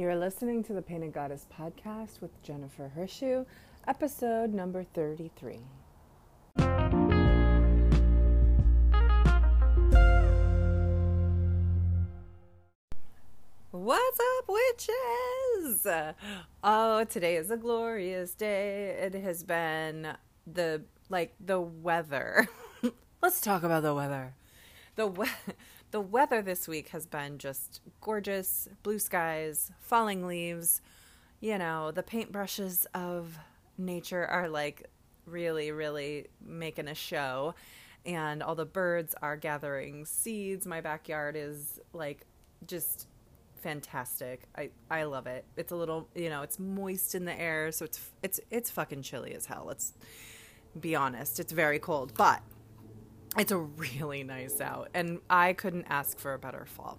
You're listening to the Painted Goddess podcast with Jennifer Hirshu, episode number 33. What's up, witches? Oh, today is a glorious day. It has been the like the weather. Let's talk about the weather. The we- the weather this week has been just gorgeous. Blue skies, falling leaves. You know, the paintbrushes of nature are like really really making a show and all the birds are gathering seeds. My backyard is like just fantastic. I I love it. It's a little, you know, it's moist in the air, so it's it's it's fucking chilly as hell. Let's be honest. It's very cold, but it's a really nice out and I couldn't ask for a better fall.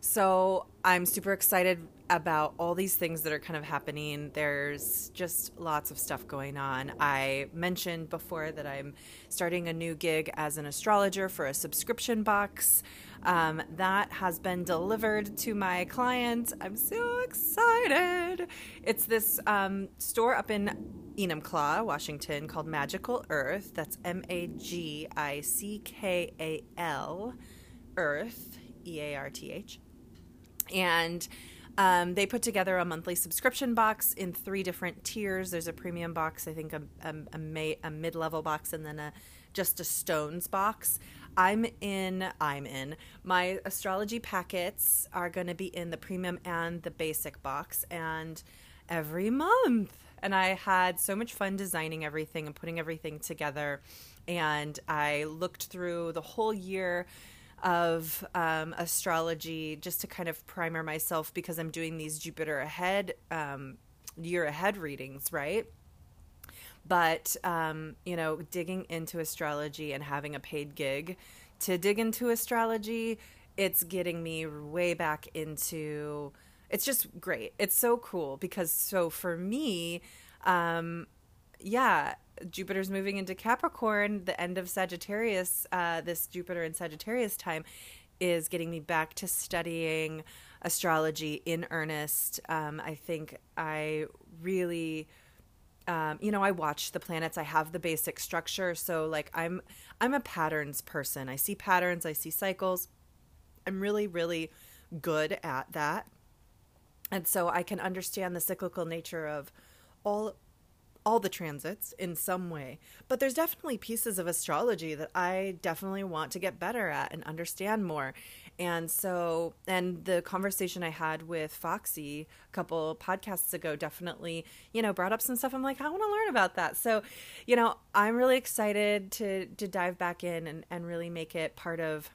So, I'm super excited about all these things that are kind of happening. There's just lots of stuff going on. I mentioned before that I'm starting a new gig as an astrologer for a subscription box. Um, that has been delivered to my client. I'm so excited. It's this um, store up in Enumclaw, Washington, called Magickal Earth. That's M A G I C K A L, Earth, E A R T H. And um, they put together a monthly subscription box in three different tiers. There's a premium box, I think a, a, a, a mid level box, and then a just a stones box. I'm in, I'm in. My astrology packets are going to be in the premium and the basic box, and every month. And I had so much fun designing everything and putting everything together. And I looked through the whole year of um, astrology just to kind of primer myself because I'm doing these Jupiter ahead, um, year ahead readings, right? But, um, you know, digging into astrology and having a paid gig to dig into astrology, it's getting me way back into. It's just great. It's so cool because, so for me, um, yeah, Jupiter's moving into Capricorn, the end of Sagittarius, uh, this Jupiter in Sagittarius time is getting me back to studying astrology in earnest. Um, I think I really. Um, you know, I watch the planets. I have the basic structure, so like I'm I'm a patterns person. I see patterns, I see cycles. I'm really really good at that. And so I can understand the cyclical nature of all all the transits in some way. But there's definitely pieces of astrology that I definitely want to get better at and understand more. And so, and the conversation I had with Foxy a couple podcasts ago definitely, you know, brought up some stuff. I'm like, I want to learn about that. So, you know, I'm really excited to to dive back in and, and really make it part of,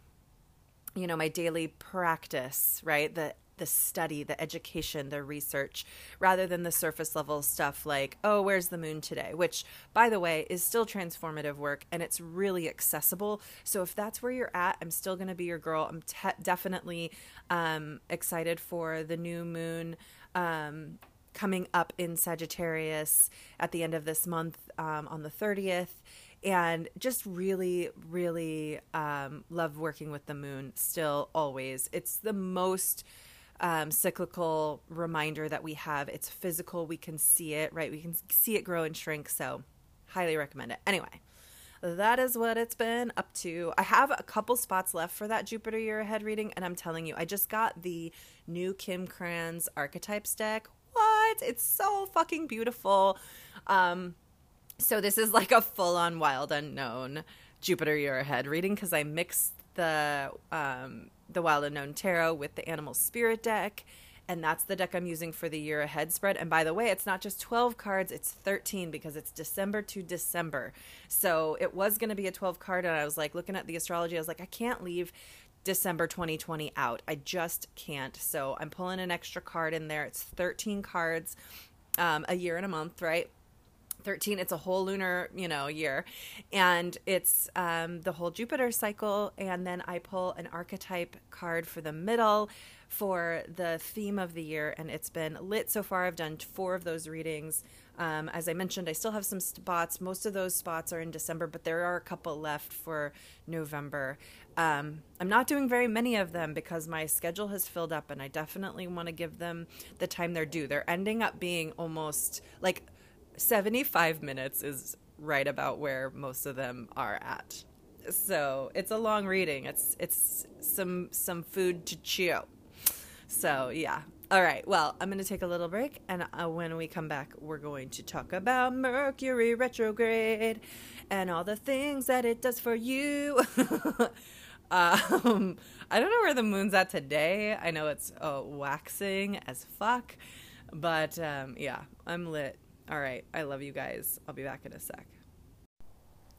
you know, my daily practice, right? The the study, the education, the research, rather than the surface level stuff like, oh, where's the moon today? Which, by the way, is still transformative work and it's really accessible. So if that's where you're at, I'm still going to be your girl. I'm te- definitely um, excited for the new moon. Um, coming up in Sagittarius at the end of this month um, on the 30th and just really really um, love working with the moon still always it's the most um, cyclical reminder that we have it's physical we can see it right we can see it grow and shrink so highly recommend it anyway that is what it's been up to. I have a couple spots left for that Jupiter year ahead reading, and I'm telling you, I just got the new Kim Krans archetypes deck. What? It's so fucking beautiful. Um, so this is like a full on wild unknown Jupiter year ahead reading because I mixed the um, the wild unknown tarot with the animal spirit deck and that's the deck I'm using for the year ahead spread. And by the way, it's not just 12 cards, it's 13 because it's December to December. So it was going to be a 12 card and I was like looking at the astrology, I was like I can't leave December 2020 out. I just can't. So I'm pulling an extra card in there. It's 13 cards um, a year and a month, right? 13 it's a whole lunar you know year and it's um, the whole jupiter cycle and then i pull an archetype card for the middle for the theme of the year, and it's been lit so far. I've done four of those readings. Um, as I mentioned, I still have some spots. Most of those spots are in December, but there are a couple left for November. Um, I'm not doing very many of them because my schedule has filled up, and I definitely want to give them the time they're due. They're ending up being almost like 75 minutes is right about where most of them are at. So it's a long reading. It's it's some some food to chew. So yeah, all right. Well, I'm going to take a little break, and uh, when we come back, we're going to talk about Mercury retrograde and all the things that it does for you. um, I don't know where the moon's at today. I know it's uh, waxing as fuck, but um, yeah, I'm lit. All right. I love you guys. I'll be back in a sec.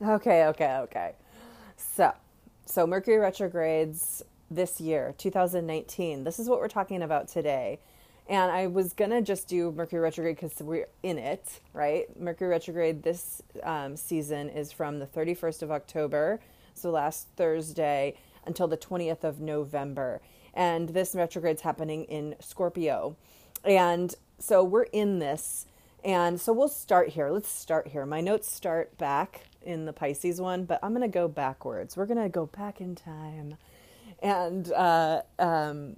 Okay, okay, okay. So, so Mercury retrogrades this year, 2019. This is what we're talking about today. And I was going to just do Mercury retrograde because we're in it, right? Mercury retrograde this um, season is from the 31st of October, so last Thursday, until the 20th of November. And this retrograde's happening in Scorpio. And so we're in this. And so we'll start here. Let's start here. My notes start back in the Pisces one, but I'm going to go backwards. We're going to go back in time and uh, um,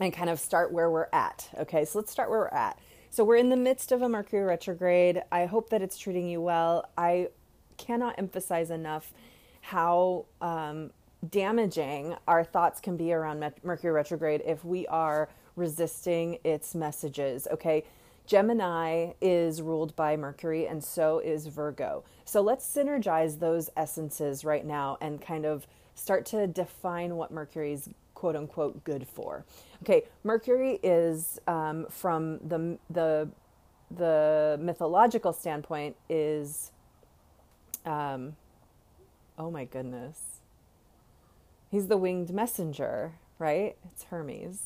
and kind of start where we're at. Okay, so let's start where we're at. So we're in the midst of a Mercury retrograde. I hope that it's treating you well. I cannot emphasize enough how um, damaging our thoughts can be around Mercury retrograde if we are resisting its messages. Okay. Gemini is ruled by Mercury and so is Virgo. So let's synergize those essences right now and kind of start to define what Mercury's quote unquote good for. Okay, Mercury is um, from the the the mythological standpoint is um, oh my goodness. He's the winged messenger, right? It's Hermes.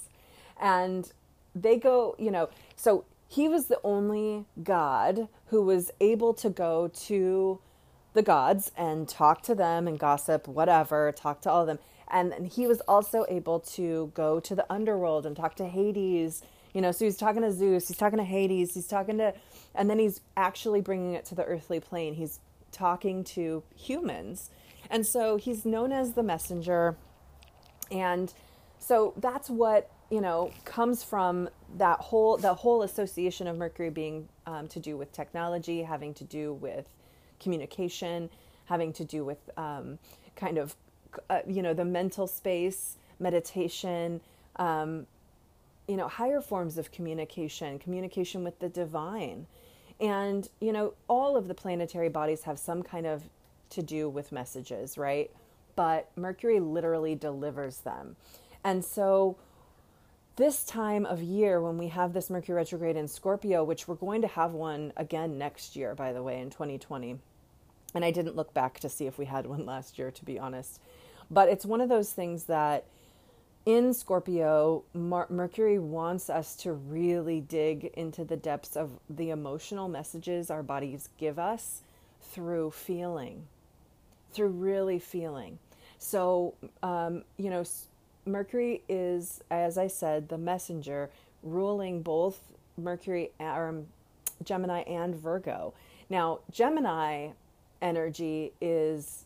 And they go, you know, so he was the only god who was able to go to the gods and talk to them and gossip, whatever, talk to all of them. And, and he was also able to go to the underworld and talk to Hades. You know, so he's talking to Zeus, he's talking to Hades, he's talking to, and then he's actually bringing it to the earthly plane. He's talking to humans. And so he's known as the messenger. And so that's what, you know, comes from that whole, the whole association of Mercury being um, to do with technology, having to do with communication, having to do with um, kind of, uh, you know, the mental space, meditation, um, you know, higher forms of communication, communication with the divine. And, you know, all of the planetary bodies have some kind of to do with messages, right? But Mercury literally delivers them. And so, this time of year when we have this Mercury retrograde in Scorpio, which we're going to have one again next year, by the way, in 2020. And I didn't look back to see if we had one last year, to be honest. But it's one of those things that in Scorpio, Mar- Mercury wants us to really dig into the depths of the emotional messages our bodies give us through feeling, through really feeling. So, um, you know, Mercury is, as I said, the messenger ruling both Mercury, um, Gemini, and Virgo. Now, Gemini energy is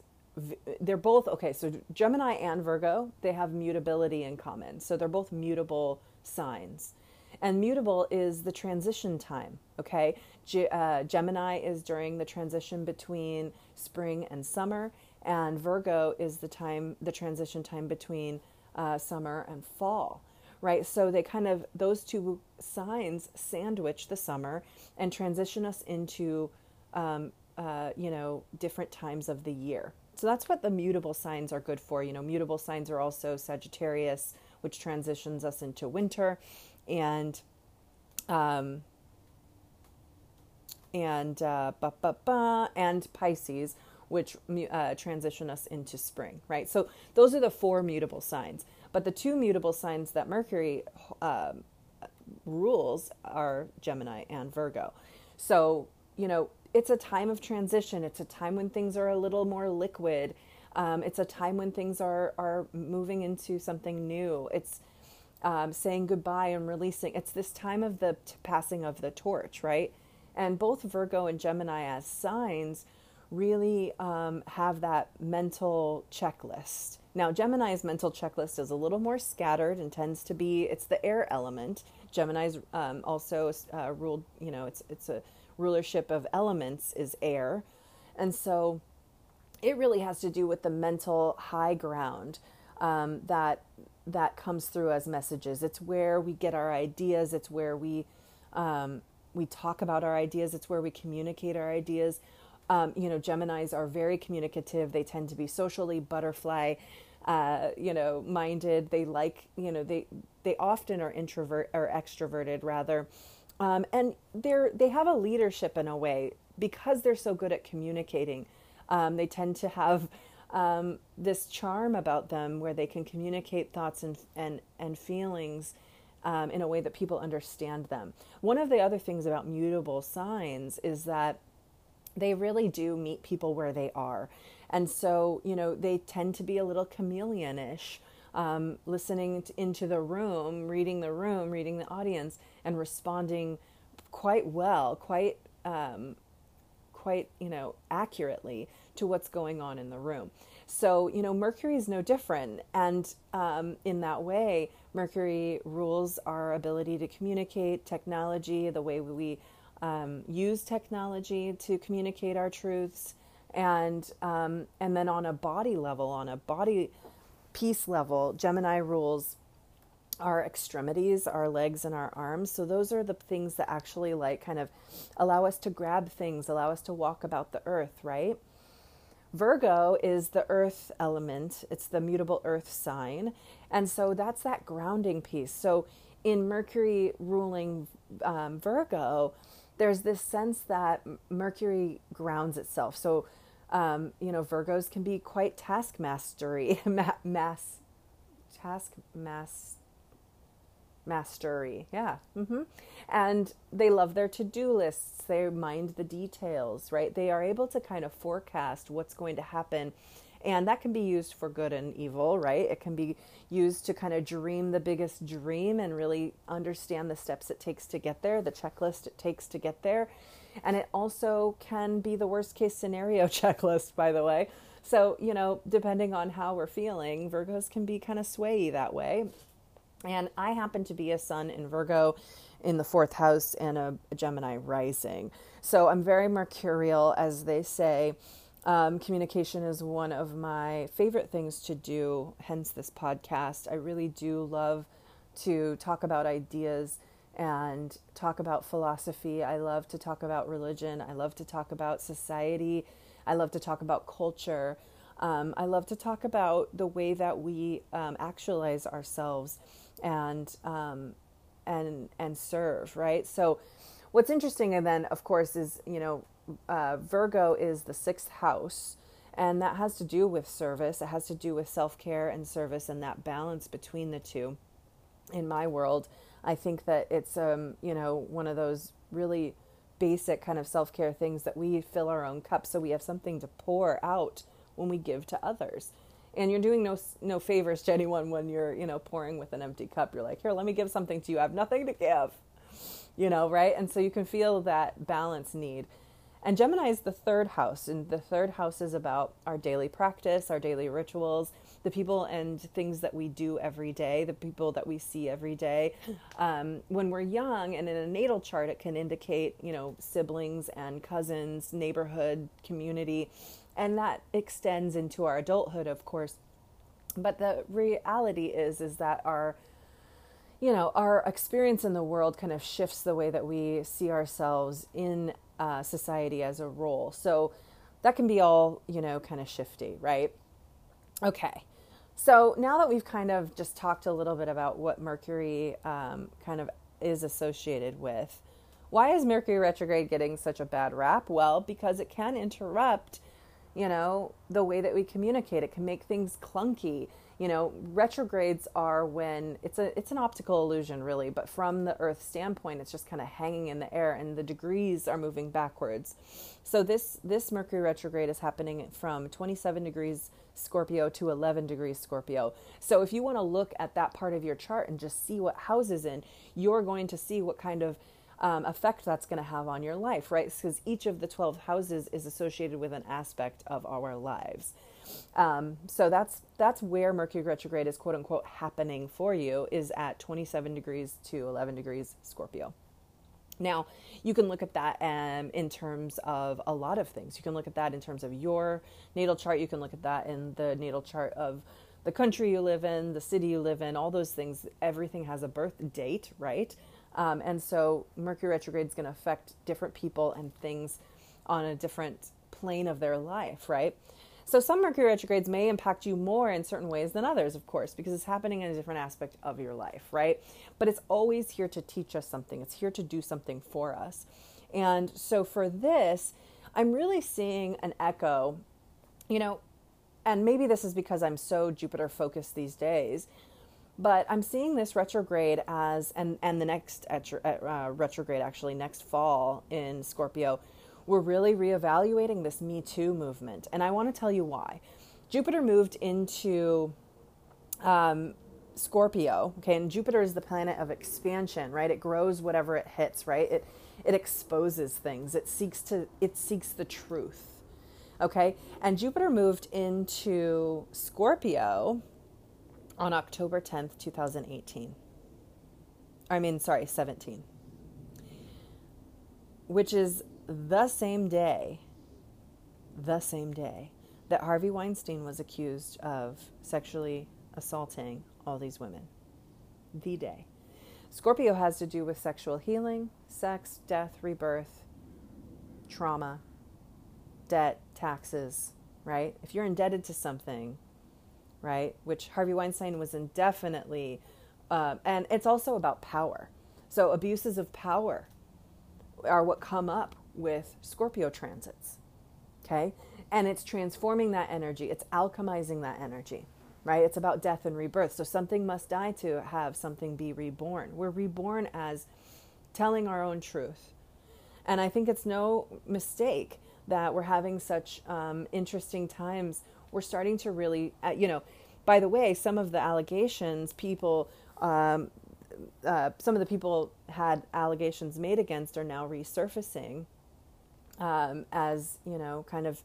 they're both okay so gemini and virgo they have mutability in common. So they're both mutable signs. And mutable is the transition time okay? G- uh, gemini is during the transition between spring and summer and virgo is the time the transition time between uh, summer and fall right so they kind of those two signs sandwich the summer and transition us into um, uh, you know, different times of the year. So that's what the mutable signs are good for. You know, mutable signs are also Sagittarius, which transitions us into winter, and um, and uh, and Pisces, which uh, transition us into spring. Right. So those are the four mutable signs. But the two mutable signs that Mercury um, rules are Gemini and Virgo. So you know it's a time of transition. It's a time when things are a little more liquid. Um, it's a time when things are are moving into something new. It's um, saying goodbye and releasing. It's this time of the t- passing of the torch, right? And both Virgo and Gemini as signs really um, have that mental checklist. Now, Gemini's mental checklist is a little more scattered and tends to be it's the air element. Gemini's um, also uh, ruled, you know, it's it's a rulership of elements is air, and so it really has to do with the mental high ground um, that that comes through as messages. It's where we get our ideas. It's where we um, we talk about our ideas. It's where we communicate our ideas. Um, you know, Gemini's are very communicative. They tend to be socially butterfly, uh, you know, minded. They like, you know, they they often are introvert or extroverted rather, um, and they're they have a leadership in a way because they're so good at communicating. Um, they tend to have um, this charm about them where they can communicate thoughts and and and feelings um, in a way that people understand them. One of the other things about mutable signs is that they really do meet people where they are, and so you know they tend to be a little chameleonish. Um, listening to, into the room, reading the room, reading the audience, and responding quite well, quite um, quite you know accurately to what's going on in the room. So, you know, Mercury is no different. And um, in that way, Mercury rules our ability to communicate, technology, the way we um, use technology to communicate our truths. And, um, and then on a body level, on a body piece level, Gemini rules our extremities, our legs and our arms. So those are the things that actually like kind of allow us to grab things, allow us to walk about the earth, right? Virgo is the earth element, it's the mutable earth sign. And so that's that grounding piece. So in Mercury ruling um, Virgo, there's this sense that Mercury grounds itself. So, um, you know, Virgos can be quite taskmastery, mass, task mass mastery. Yeah. Mm-hmm. And they love their to do lists. They mind the details, right? They are able to kind of forecast what's going to happen. And that can be used for good and evil, right? It can be used to kind of dream the biggest dream and really understand the steps it takes to get there, the checklist it takes to get there. And it also can be the worst case scenario checklist, by the way. So, you know, depending on how we're feeling, Virgos can be kind of swayy that way. And I happen to be a sun in Virgo in the fourth house and a, Gemini rising. So I'm very mercurial, as they say. Um, communication is one of my favorite things to do, hence this podcast. I really do love to talk about ideas and talk about philosophy. I love to talk about religion. I love to talk about society. I love to talk about culture. Um, I love to talk about the way that we um, actualize ourselves and um, and and serve right so what's interesting and then of course is you know uh, virgo is the sixth house and that has to do with service. It has to do with self-care and service and that balance between the two. In my world i think that it's um you know one of those really basic kind of self-care things that we fill our own cup so we have something to pour out when we give to others. And you're doing no no favors to anyone when you're you know pouring with an empty cup. You're like here let me give something to you. I have nothing to give you know right? And so you can feel that balance need and gemini is the third house and the third house is about our daily practice our daily rituals the people and things that we do every day the people that we see every day. Um, when we're young and in a natal chart it can indicate you know siblings and cousins neighborhood community and that extends into our adulthood of course. But the reality is is that our you know our experience in the world kind of shifts the way that we see ourselves in uh, society as a role so that can be all you know kind of shifty right okay so now that we've kind of just talked a little bit about what mercury um, kind of is associated with why is mercury retrograde getting such a bad rap well because it can interrupt you know, the way that we communicate. It can make things clunky. You know, retrogrades are when it's a it's an optical illusion really, but from the earth standpoint it's just kind of hanging in the air and the degrees are moving backwards. So this this Mercury retrograde is happening from 27 degrees Scorpio to 11 degrees Scorpio. So if you want to look at that part of your chart and just see what houses in, you're going to see what kind of um, effect that's going to have on your life, right? Because each of the 12 houses is associated with an aspect of our lives. Um, so that's that's where Mercury retrograde is quote unquote happening for you is at 27 degrees to 11 degrees Scorpio. Now, you can look at that um, in terms of a lot of things. You can look at that in terms of your natal chart. You can look at that in the natal chart of the country you live in, the city you live in, all those things. Everything has a birth date, right? Um, and so Mercury retrograde is going to affect different people and things on a different plane of their life, right? So some Mercury retrogrades may impact you more in certain ways than others, of course, because it's happening in a different aspect of your life, right? But it's always here to teach us something. It's here to do something for us. And so for this, I'm really seeing an echo, you know, and maybe this is because I'm so Jupiter focused these days, but I'm seeing this retrograde as, and, and the next uh, retrograde actually next fall in Scorpio we're really reevaluating this Me Too movement. And I want to tell you why. Jupiter moved into um, Scorpio, okay, and Jupiter is the planet of expansion, right? It grows whatever it hits, right? It it exposes things. It seeks to it seeks the truth. Okay? And Jupiter moved into Scorpio on October 10th, 2018. I mean, sorry, 17. Which is the same day, the same day that Harvey Weinstein was accused of sexually assaulting all these women. The day. Scorpio has to do with sexual healing, sex, death, rebirth, trauma, debt, taxes, right? If you're indebted to something, right, which Harvey Weinstein was indefinitely, uh, and it's also about power. So abuses of power are what come up with Scorpio transits. Okay? And it's transforming that energy, it's alchemizing that energy, right? It's about death and rebirth. So something must die to have something be reborn. We're reborn as telling our own truth. And I think it's no mistake that we're having such um, interesting times. We're starting to really, uh, you know, by the way, some of the allegations people um, uh, some of the people had allegations made against are now resurfacing um, as you know, kind of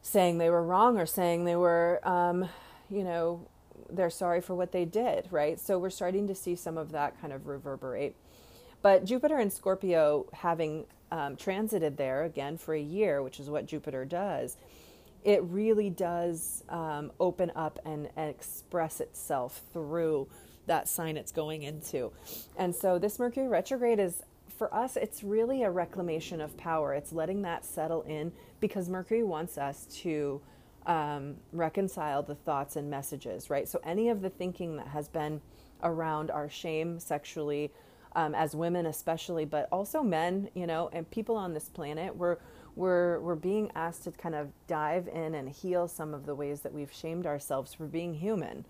saying they were wrong or saying they were, um, you know, they're sorry for what they did, right? So we're starting to see some of that kind of reverberate. But Jupiter and Scorpio having um, transited there again for a year, which is what Jupiter does, it really does um, open up and, and express itself through that sign it's going into. And so this Mercury retrograde is for us, it's really a reclamation of power. It's letting that settle in because Mercury wants us to um, reconcile the thoughts and messages, right? So, any of the thinking that has been around our shame sexually, um, as women especially, but also men, you know, and people on this planet, we're we're we're being asked to kind of dive in and heal some of the ways that we've shamed ourselves for being human.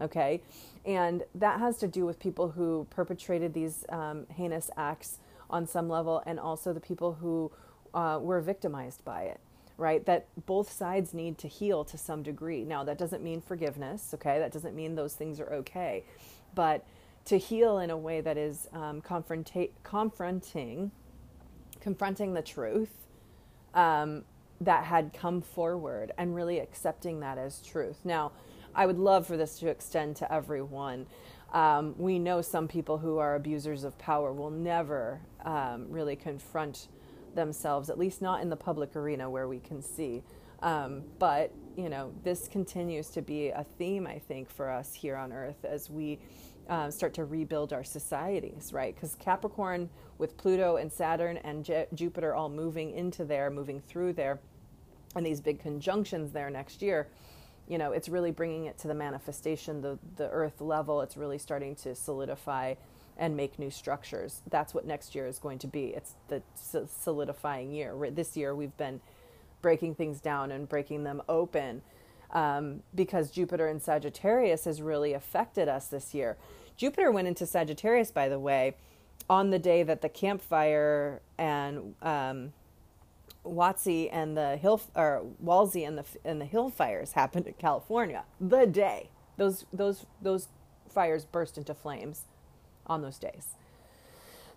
Okay, and that has to do with people who perpetrated these um, heinous acts on some level, and also the people who uh, were victimized by it, right? That both sides need to heal to some degree. Now, that doesn't mean forgiveness, okay? That doesn't mean those things are okay. But to heal in a way that is um, confronta- confronting, confronting the truth um, that had come forward and really accepting that as truth. Now, I would love for this to extend to everyone. Um, we know some people who are abusers of power will never um, really confront themselves, at least not in the public arena where we can see. Um, but, you know, this continues to be a theme, I think, for us here on Earth as we uh, start to rebuild our societies, right? Because Capricorn with Pluto and Saturn and J- Jupiter all moving into there, moving through there, and these big conjunctions there next year you know, it's really bringing it to the manifestation, the, the earth level. It's really starting to solidify and make new structures. That's what next year is going to be. It's the solidifying year. This year we've been breaking things down and breaking them open. um, because Jupiter in Sagittarius has really affected us this year. Jupiter went into Sagittarius, by the way, on the day that the campfire and um, Woolsey and the hill or Woolsey and the and the hill fires happened in California. The day those those those fires burst into flames on those days.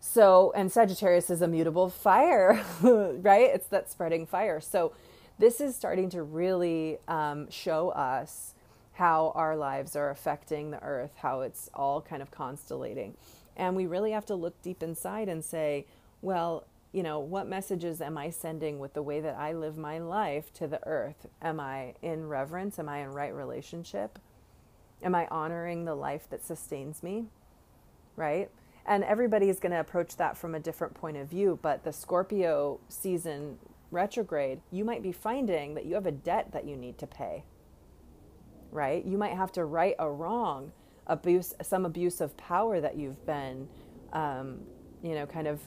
So, and Sagittarius is a mutable fire, right? It's that spreading fire. So, this is starting to really um, show us how our lives are affecting the earth, how it's all kind of constellating. And we really have to look deep inside and say, well, you know, what messages am I sending with the way that I live my life to the earth? Am I in reverence? Am I in right relationship? Am I honoring the life that sustains me? Right? And everybody is going to approach that from a different point of view. But the Scorpio season retrograde, you might be finding that you have a debt that you need to pay. Right? You might have to right a wrong, abuse, some abuse of power that you've been, um, you know, kind of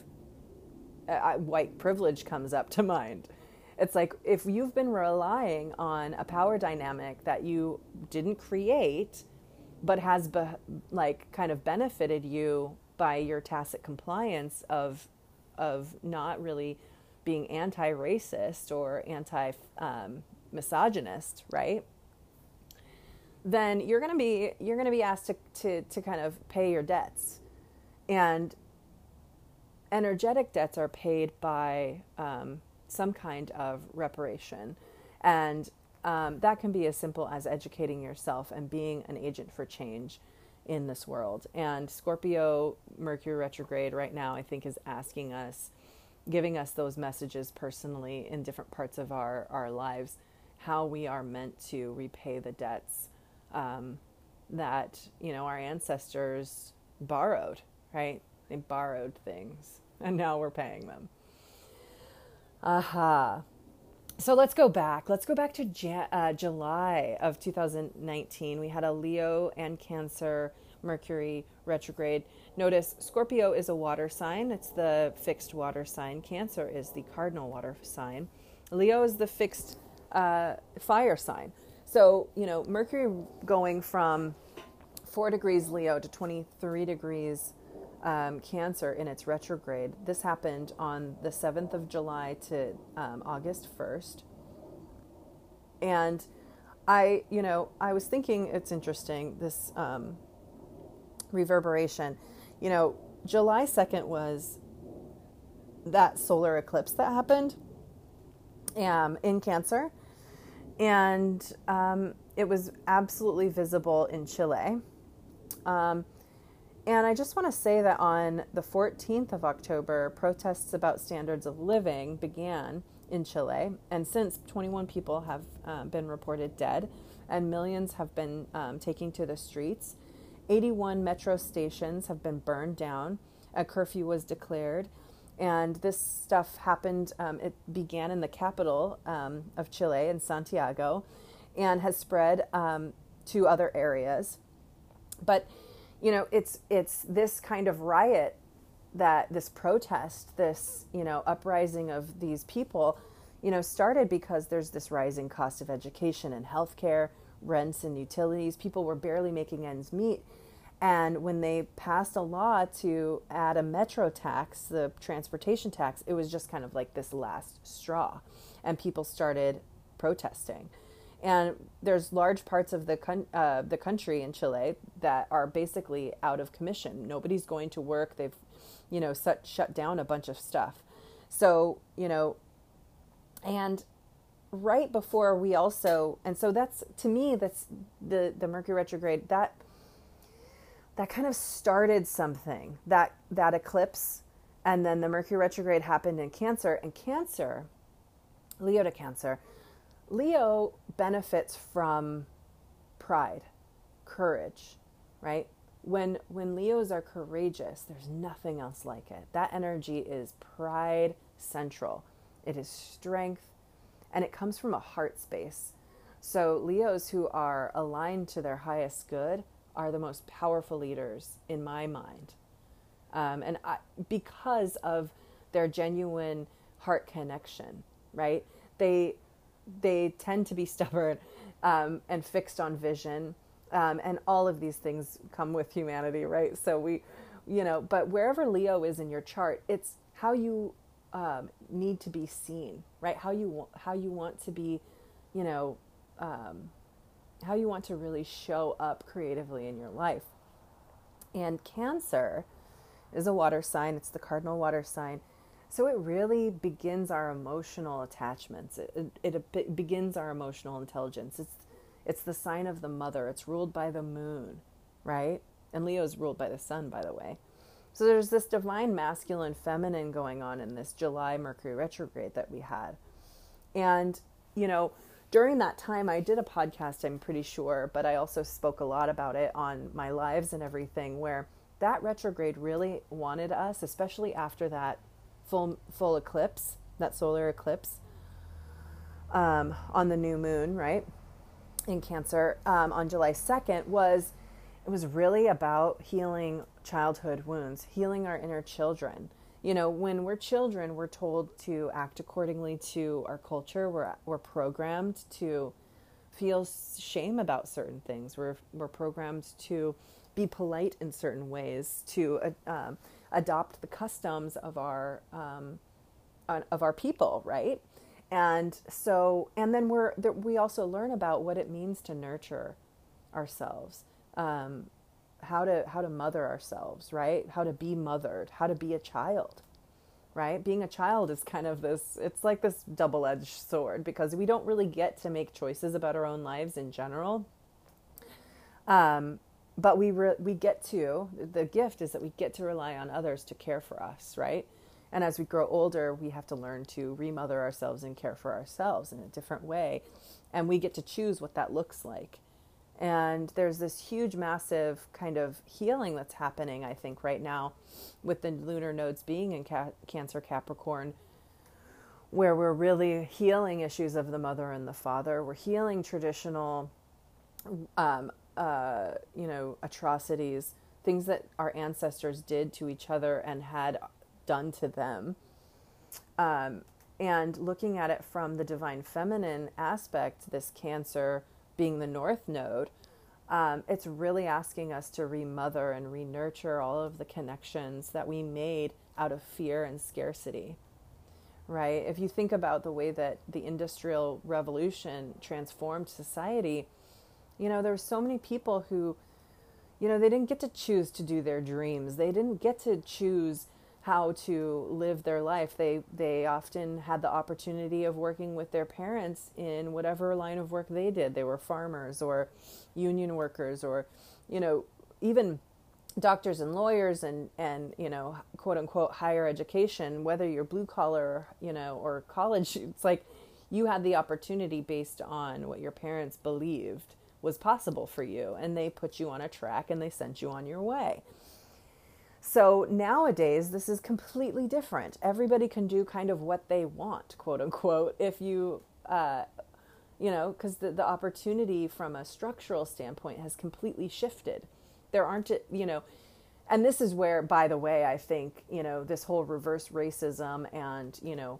uh, white privilege comes up to mind. It's like if you've been relying on a power dynamic that you didn't create, but has be, like kind of benefited you by your tacit compliance of of not really being anti-racist or anti-misogynist, um, right? Then you're to be you're to be asked to, to to kind of pay your debts, and energetic debts are paid by um, some kind of reparation. And um, that can be as simple as educating yourself and being an agent for change in this world. And Scorpio Mercury retrograde right now, I think, is asking us, giving us those messages personally in different parts of our, our lives, how we are meant to repay the debts um, that, you know, our ancestors borrowed, right? They borrowed things and now we're paying them. Aha. Uh-huh. So let's go back. Let's go back to Jan- uh, July of 2019. We had a Leo and Cancer Mercury retrograde. Notice Scorpio is a water sign, it's the fixed water sign. Cancer is the cardinal water sign. Leo is the fixed uh, fire sign. So, you know, Mercury going from 4 degrees Leo to 23 degrees um, Cancer in its retrograde. This happened on the 7th of July to um, August 1st. And I, you know, I was thinking it's interesting, this um, reverberation. You know, July 2nd was that solar eclipse that happened um, in Cancer. And um, it was absolutely visible in Chile. Um, and I just want to say that on the 14th of October, protests about standards of living began in Chile. And since 21 people have um, been reported dead and millions have been um, taking to the streets, 81 metro stations have been burned down. A curfew was declared. And this stuff happened, um, it began in the capital um, of Chile, in Santiago, and has spread um, to other areas. But you know, it's it's this kind of riot that this protest, this you know uprising of these people, you know, started because there's this rising cost of education and healthcare, rents and utilities. People were barely making ends meet. And when they passed a law to add a metro tax, the transportation tax, it was just kind of like this last straw. And people started protesting. And there's large parts of the uh, the country in Chile that are basically out of commission. Nobody's going to work. They've, you know, shut shut down a bunch of stuff. So you know, and right before we also, and so that's to me that's the the Mercury retrograde that that kind of started something that that eclipse, and then the Mercury retrograde happened in Cancer, and Cancer, Leo to Cancer Leo benefits from pride, courage, right? When when Leos are courageous, there's nothing else like it. That energy is pride central. It is strength and it comes from a heart space. So Leos who are aligned to their highest good are the most powerful leaders in my mind. Um, and I, because of their genuine heart connection, right? They they tend to be stubborn. um, and fixed on vision. Um, and all of these things come with humanity, right? So we, you know, but wherever Leo is in your chart, it's how you um, need to be seen, right? How you how you want to be, you know, um, how you want to really show up creatively in your life. And Cancer is a water sign. It's the cardinal water sign. So it really begins our emotional attachments. It, it, it, begins our emotional intelligence. It's it's the sign of the mother. It's ruled by the moon, right? And Leo is ruled by the sun, by the way. So there's this divine masculine feminine going on in this July Mercury retrograde that we had. And, you know, during that time, I did a podcast, I'm pretty sure, but I also spoke a lot about it on my lives and everything, where that retrograde really wanted us, especially after that full full eclipse, that solar eclipse um, on the new moon, right, in Cancer um, on July second, was it was really about healing childhood wounds, healing our inner children. You know, when we're children, we're told to act accordingly to our culture. We're we're programmed to feel shame about certain things. We're we're programmed to be polite in certain ways, to uh, um, adopt the customs of our um, of our people, right? And so, and then we're we also learn about what it means to nurture ourselves, um, how to how to mother ourselves, right? How to be mothered, how to be a child, right? Being a child is kind of this. It's like this double edged sword because we don't really get to make choices about our own lives in general. Um, but we re- we get to the gift is that we get to rely on others to care for us, right? And as we grow older, we have to learn to remother ourselves and care for ourselves in a different way, and we get to choose what that looks like. And there's this huge, massive kind of healing that's happening, I think, right now with the lunar nodes being in ca- Cancer Capricorn, where we're really healing issues of the mother and the father. We're healing traditional um, uh, you know, atrocities, things that our ancestors did to each other and had done to them. Um, and looking at it from the divine feminine aspect, this Cancer being the North Node, um, it's really asking us to remother and renurture all of the connections that we made out of fear and scarcity. Right? If you think about the way that the Industrial Revolution transformed society, you know, there were so many people who, you know, they didn't get to choose to do their dreams. They didn't get to choose how to live their life. They they often had the opportunity of working with their parents in whatever line of work they did. They were farmers or union workers or, you know, even doctors and lawyers and and you know quote unquote higher education whether you're blue collar you know or college it's like you had the opportunity based on what your parents believed was possible for you and they put you on a track and they sent you on your way. So nowadays, this is completely different. Everybody can do kind of what they want, quote unquote, if you, uh, you know, because the, the opportunity from a structural standpoint has completely shifted. There aren't, you know, and this is where, by the way, I think, you know, this whole reverse racism and, you know,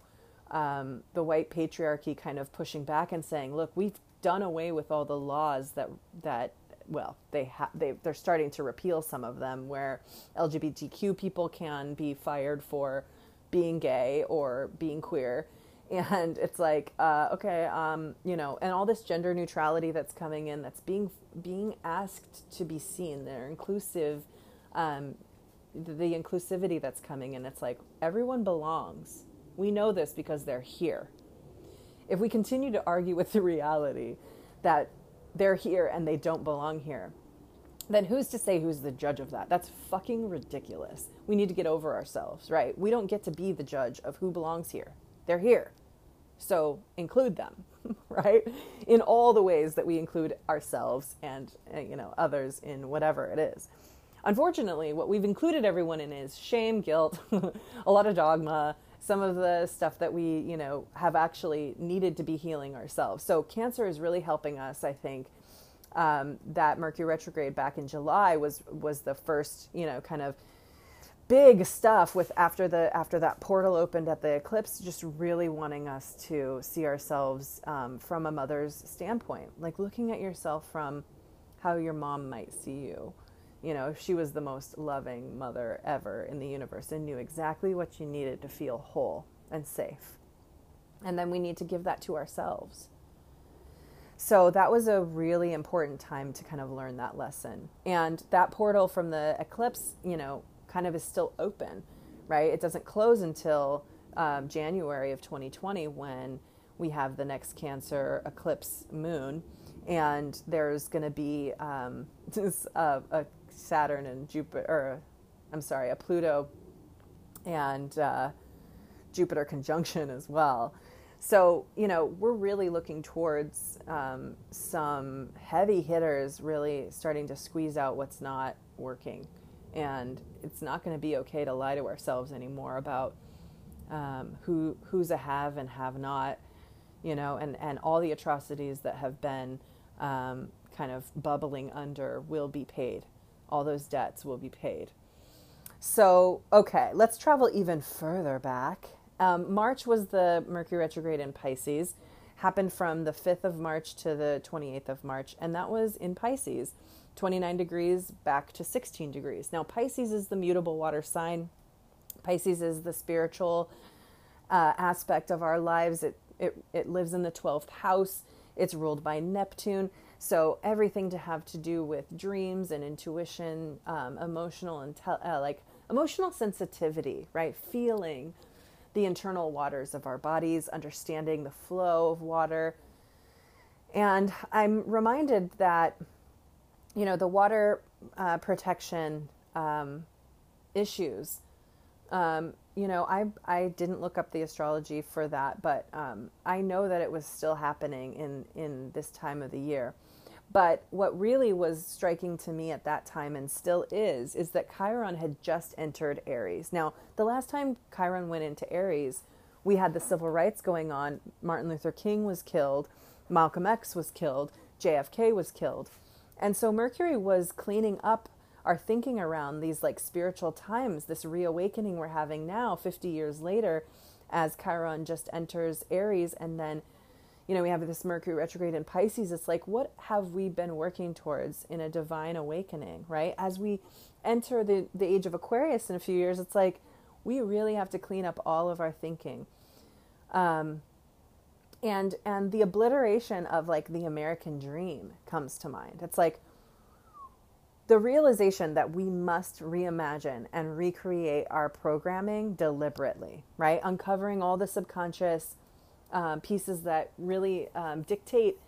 um, the white patriarchy kind of pushing back and saying, look, we've done away with all the laws that that well they have they they're starting to repeal some of them where LGBTQ people can be fired for being gay or being queer. And it's like uh, okay um, you know and all this gender neutrality that's coming in that's being being asked to be seen they're inclusive um, the, the inclusivity that's coming in it's like everyone belongs. We know this because they're here if we continue to argue with the reality that they're here and they don't belong here, then who's to say who's the judge of that? That's fucking ridiculous. We need to get over ourselves, right? We don't get to be the judge of who belongs here. They're here. So include them, right? In all the ways that we include ourselves and, uh, you know, others in whatever it is. Unfortunately, what we've included everyone in is shame, guilt, a lot of dogma, some of the stuff that we, you know, have actually needed to be healing ourselves. So cancer is really helping us, I think. Um, that Mercury retrograde back in July was was the first, you know, kind of big stuff with after the after that portal opened at the eclipse just really wanting us to see ourselves um, from a mother's standpoint like looking at yourself from how your mom might see you you know she was the most loving mother ever in the universe and knew exactly what you needed to feel whole and safe. And then we need to give that to ourselves. So that was a really important time to kind of learn that lesson. And that portal from the eclipse you know kind of is still open, right? It doesn't close until um, January of 2020 when we have the next Cancer eclipse moon, and there's going to be um, this, uh, a Saturn and Jupiter, or I'm sorry, a Pluto and uh, Jupiter conjunction as well. So, you know, we're really looking towards um, some heavy hitters really starting to squeeze out what's not working and it's not going to be okay to lie to ourselves anymore about um, who who's a have and have not, you know, and and all the atrocities that have been um, kind of bubbling under will be paid. All those debts will be paid. So okay, let's travel even further back. Um, March was the Mercury retrograde in Pisces, happened from the 5th of March to the 28th of March, and that was in Pisces. 29 degrees back to 16 degrees. Now, Pisces is the mutable water sign. Pisces is the spiritual uh, aspect of our lives. It, it, it lives in the 12th house. It's ruled by Neptune. So everything to have to do with dreams and intuition, um, emotional and uh, like emotional sensitivity, right? Feeling the internal waters of our bodies, understanding the flow of water. And I'm reminded that you know, the water uh, protection um, issues. Um, you know, I I didn't look up the astrology for that, but um, I know that it was still happening in in this time of the year. But what really was striking to me at that time and still is is that Chiron had just entered Aries. Now, the last time Chiron went into Aries, we had the civil rights going on. Martin Luther King was killed, Malcolm X was killed, JFK was killed. And so Mercury was cleaning up our thinking around these like spiritual times, this reawakening we're having now, 50 years later, as Chiron just enters Aries. And then, you know, we have this Mercury retrograde in Pisces. It's like, what have we been working towards in a divine awakening, right? As we enter the, the age of Aquarius in a few years, it's like, we really have to clean up all of our thinking. Um, and and the obliteration of like the american dream comes to mind it's like the realization that we must reimagine and recreate our programming deliberately right uncovering all the subconscious um, pieces that really um, dictate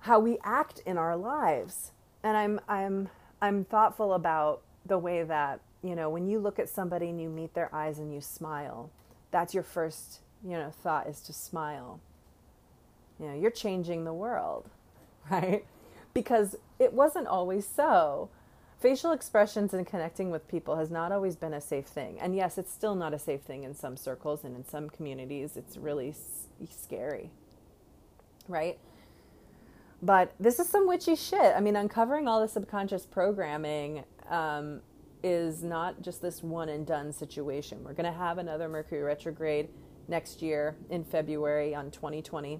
how we act in our lives. And i'm i'm i'm thoughtful about the way that you know when you look at somebody and you meet their eyes and you smile that's your first you know thought is to smile. You know you're changing the world right? Because it wasn't always so facial expressions and connecting with people has not always been a safe thing. And yes it's still not a safe thing in some circles and in some communities. It's really s- scary. Right? But this is some witchy shit. I mean uncovering all the subconscious programming um, is not just this one and done situation. We're going to have another mercury retrograde next year in February on 2020.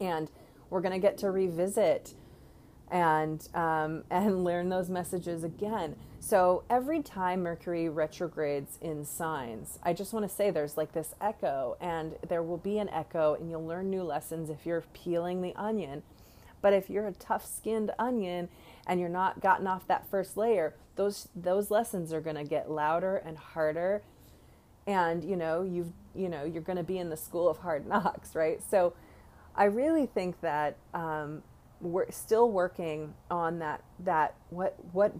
And we're going to get to revisit and um, and learn those messages again. So every time Mercury retrogrades in signs, I just want to say there's like this echo, and there will be an echo, and you'll learn new lessons if you're peeling the onion. But if you're a tough-skinned onion and you're not gotten off that first layer, those those lessons are going to get louder and harder and you know you've you know you're going to be in the school of hard knocks right so i really think that um, we're still working on that that what what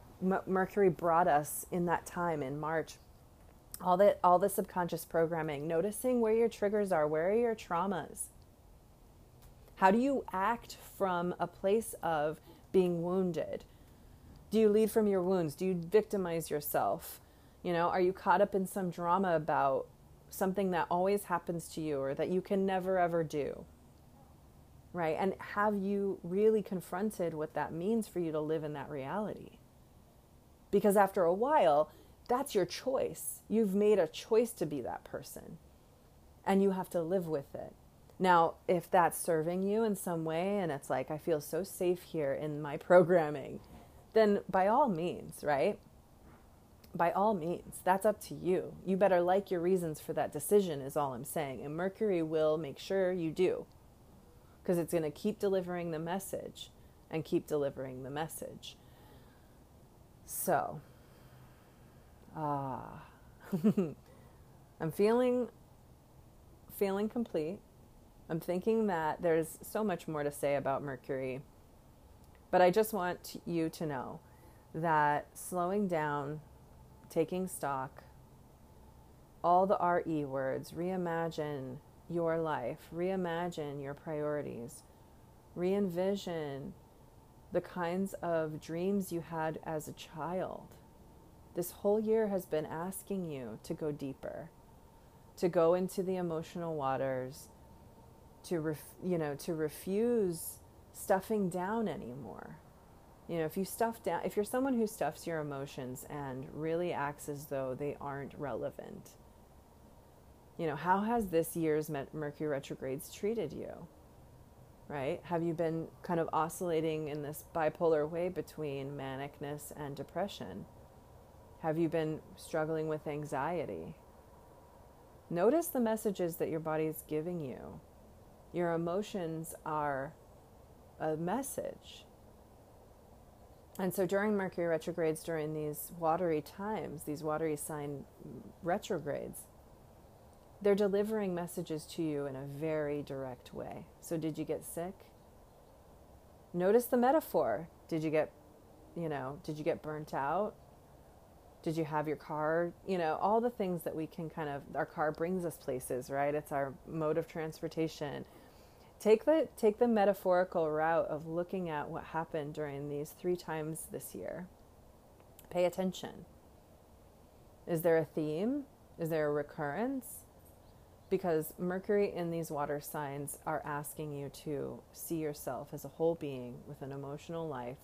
mercury brought us in that time in march. All that all the subconscious programming noticing where your triggers are where are your traumas? How do you act from a place of being wounded? Do you lead from your wounds? Do you victimize yourself? You know, are you caught up in some drama about something that always happens to you or that you can never ever do? Right? And have you really confronted what that means for you to live in that reality? Because after a while, That's your choice. You've made a choice to be that person, and you have to live with it. Now, if that's serving you in some way and it's like, I feel so safe here in my programming, then by all means, right? By all means, that's up to you. You better like your reasons for that decision, is all I'm saying. And Mercury will make sure you do because it's going to keep delivering the message and keep delivering the message. So, ah, I'm feeling feeling complete. I'm thinking that there's so much more to say about Mercury, but I just want you to know that slowing down, taking stock, all the RE words, reimagine your life, reimagine your priorities, re envision the kinds of dreams you had as a child. This whole year has been asking you to go deeper, to go into the emotional waters, to ref, you know, to refuse stuffing down anymore. You know, if you stuff down, if you're someone who stuffs your emotions and really acts as though they aren't relevant, you know, how has this year's Mercury retrogrades treated you? Right? Have you been kind of oscillating in this bipolar way between manicness and depression? Have you been struggling with anxiety? Notice the messages that your body is giving you. Your emotions are a message. And so during Mercury retrogrades, during these watery times, these watery sign retrogrades, they're delivering messages to you in a very direct way. So, did you get sick? Notice the metaphor. Did you get, you know, did you get burnt out? Did you have your car? You know, all the things that we can kind of, our car brings us places, right? It's our mode of transportation. Take the, take the metaphorical route of looking at what happened during these three times this year. Pay attention. Is there a theme? Is there a recurrence? Because Mercury in these water signs are asking you to see yourself as a whole being with an emotional life,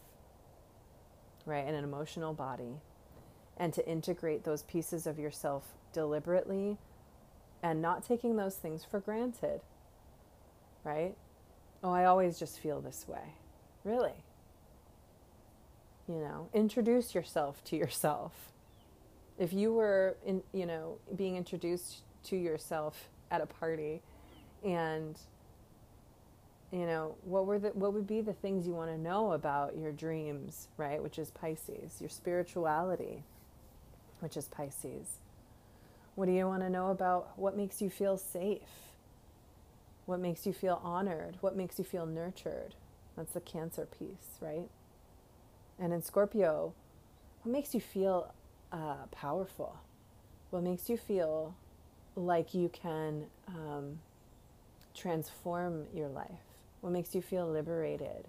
right, and an emotional body, and to integrate those pieces of yourself deliberately and not taking those things for granted, right? Oh, I always just feel this way. Really? You know, introduce yourself to yourself. If you were in, you know, being introduced to yourself at a party. And you know what were the what would be the things you want to know about your dreams right which is pisces? Your spirituality which is pisces. What do you want to know about what makes you feel safe? What makes you feel honored? What makes you feel nurtured? That's the cancer piece right? And in scorpio what makes you feel uh, powerful? What makes you feel like you can um, transform your life? What makes you feel liberated?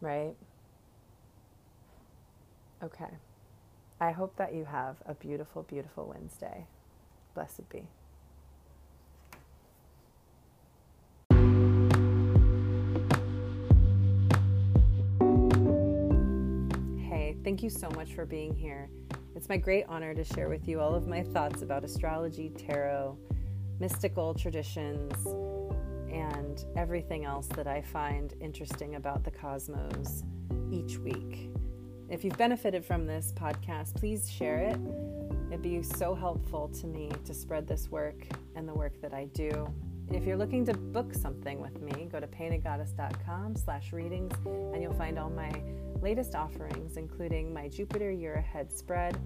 Right? Okay. I hope that you have a beautiful, beautiful Wednesday. Blessed be. Hey, thank you so much for being here. It's my great honor to share with you all of my thoughts about astrology, tarot, mystical traditions, and everything else that I find interesting about the cosmos each week. If you've benefited from this podcast, please share it. It'd be so helpful to me to spread this work and the work that I do. If you're looking to book something with me, go to paintedgoddess.com slash readings and you'll find all my latest offerings, including my Jupiter Year Ahead spread,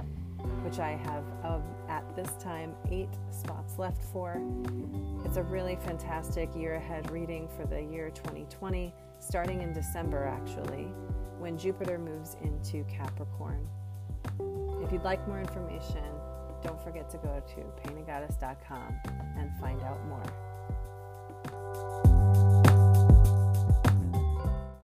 which I have at this time eight spots left for. It's a really fantastic year ahead reading for the year 2020, starting in December actually, when Jupiter moves into Capricorn. If you'd like more information, don't forget to go to paintedgoddess.com and find out more.